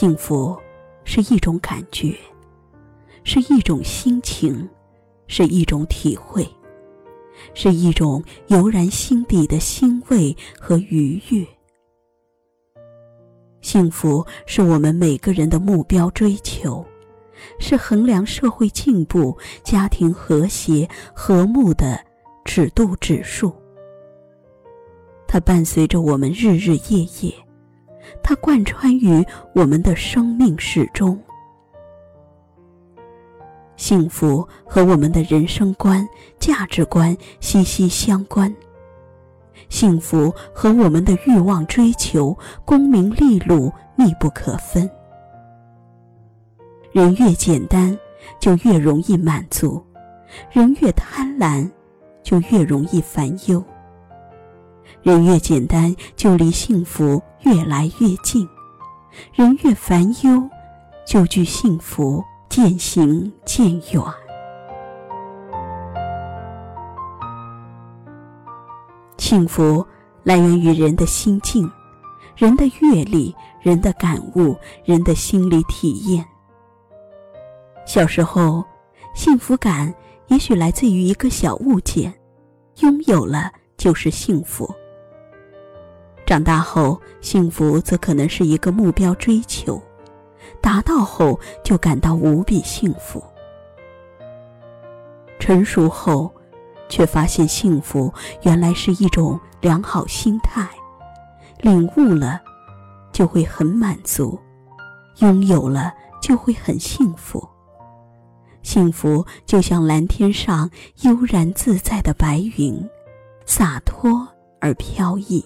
幸福是一种感觉，是一种心情，是一种体会，是一种油然心底的欣慰和愉悦。幸福是我们每个人的目标追求，是衡量社会进步、家庭和谐和睦的尺度指数。它伴随着我们日日夜夜，它贯穿于我们的生命始终。幸福和我们的人生观、价值观息息相关。幸福和我们的欲望追求、功名利禄密不可分。人越简单，就越容易满足；人越贪婪，就越容易烦忧。人越简单，就离幸福越来越近；人越烦忧，就距幸福渐行渐远。幸福来源于人的心境、人的阅历、人的感悟、人的心理体验。小时候，幸福感也许来自于一个小物件，拥有了就是幸福。长大后，幸福则可能是一个目标追求，达到后就感到无比幸福。成熟后，却发现幸福原来是一种良好心态，领悟了，就会很满足；拥有了，就会很幸福。幸福就像蓝天上悠然自在的白云，洒脱而飘逸。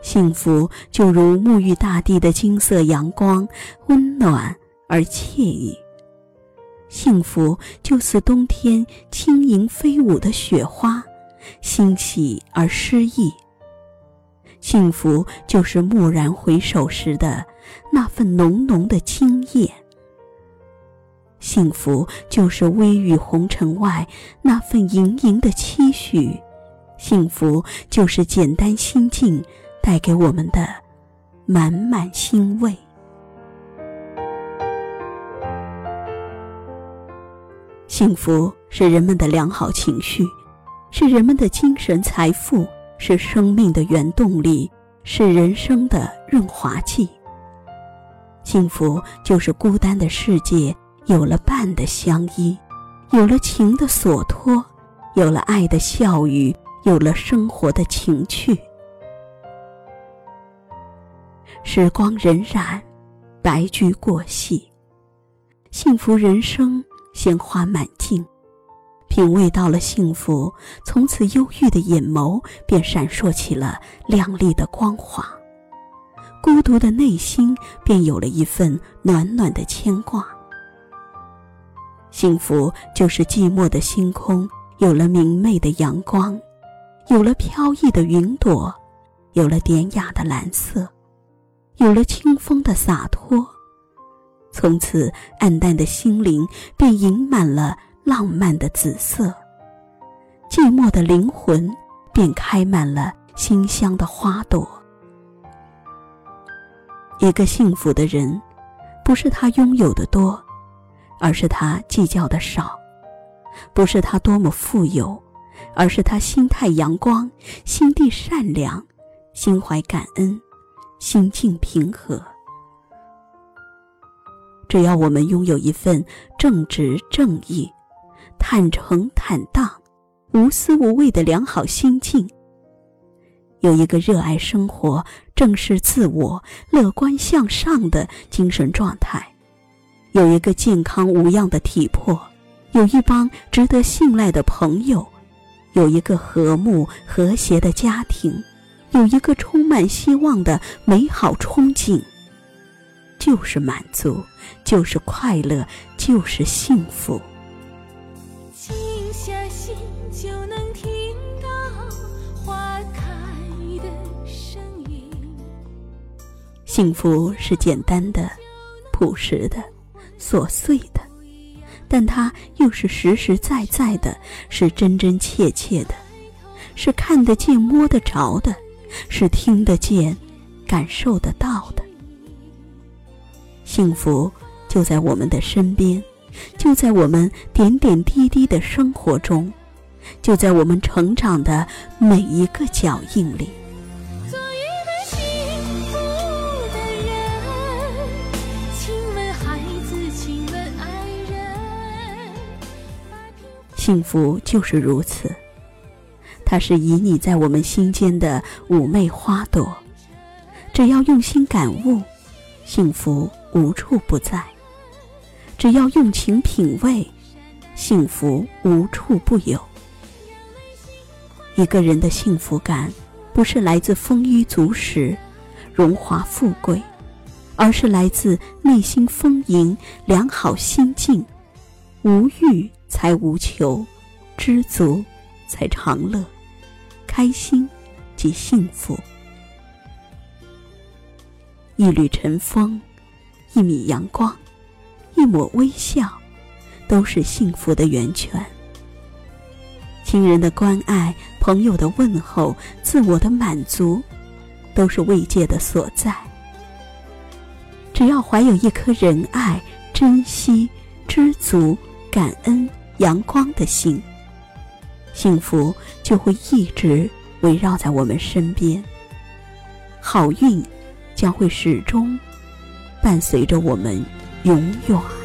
幸福就如沐浴大地的金色阳光，温暖而惬意。幸福就似冬天轻盈飞舞的雪花，欣喜而诗意。幸福就是蓦然回首时的那份浓浓的惊艳。幸福就是微雨红尘外那份盈盈的期许。幸福就是简单心境。带给我们的满满欣慰。幸福是人们的良好情绪，是人们的精神财富，是生命的原动力，是人生的润滑剂。幸福就是孤单的世界有了伴的相依，有了情的所托，有了爱的笑语，有了生活的情趣。时光荏苒，白驹过隙，幸福人生鲜花满径。品味到了幸福，从此忧郁的眼眸便闪烁起了亮丽的光华，孤独的内心便有了一份暖暖的牵挂。幸福就是寂寞的星空有了明媚的阳光，有了飘逸的云朵，有了典雅的蓝色。有了清风的洒脱，从此暗淡的心灵便盈满了浪漫的紫色，寂寞的灵魂便开满了馨香的花朵。一个幸福的人，不是他拥有的多，而是他计较的少；不是他多么富有，而是他心态阳光，心地善良，心怀感恩。心境平和，只要我们拥有一份正直正义、坦诚坦荡、无私无畏的良好心境，有一个热爱生活、正视自我、乐观向上的精神状态，有一个健康无恙的体魄，有一帮值得信赖的朋友，有一个和睦和谐的家庭。有一个充满希望的美好憧憬，就是满足，就是快乐，就是幸福。静下心就能听到花开的声音。幸福是简单的、朴实的、琐碎的，但它又是实实在在的，是真真切切的，是看得见、摸得着的。是听得见、感受得到的。幸福就在我们的身边，就在我们点点滴滴的生活中，就在我们成长的每一个脚印里。幸福就是如此，它是旖旎在我们心间的妩媚花朵。只要用心感悟，幸福无处不在；只要用情品味，幸福无处不有。一个人的幸福感，不是来自丰衣足食、荣华富贵，而是来自内心丰盈、良好心境，无欲。才无求，知足才常乐，开心即幸福。一缕晨风，一米阳光，一抹微笑，都是幸福的源泉。亲人的关爱，朋友的问候，自我的满足，都是慰藉的所在。只要怀有一颗仁爱、珍惜、知足、感恩。阳光的心，幸福就会一直围绕在我们身边。好运将会始终伴随着我们永远。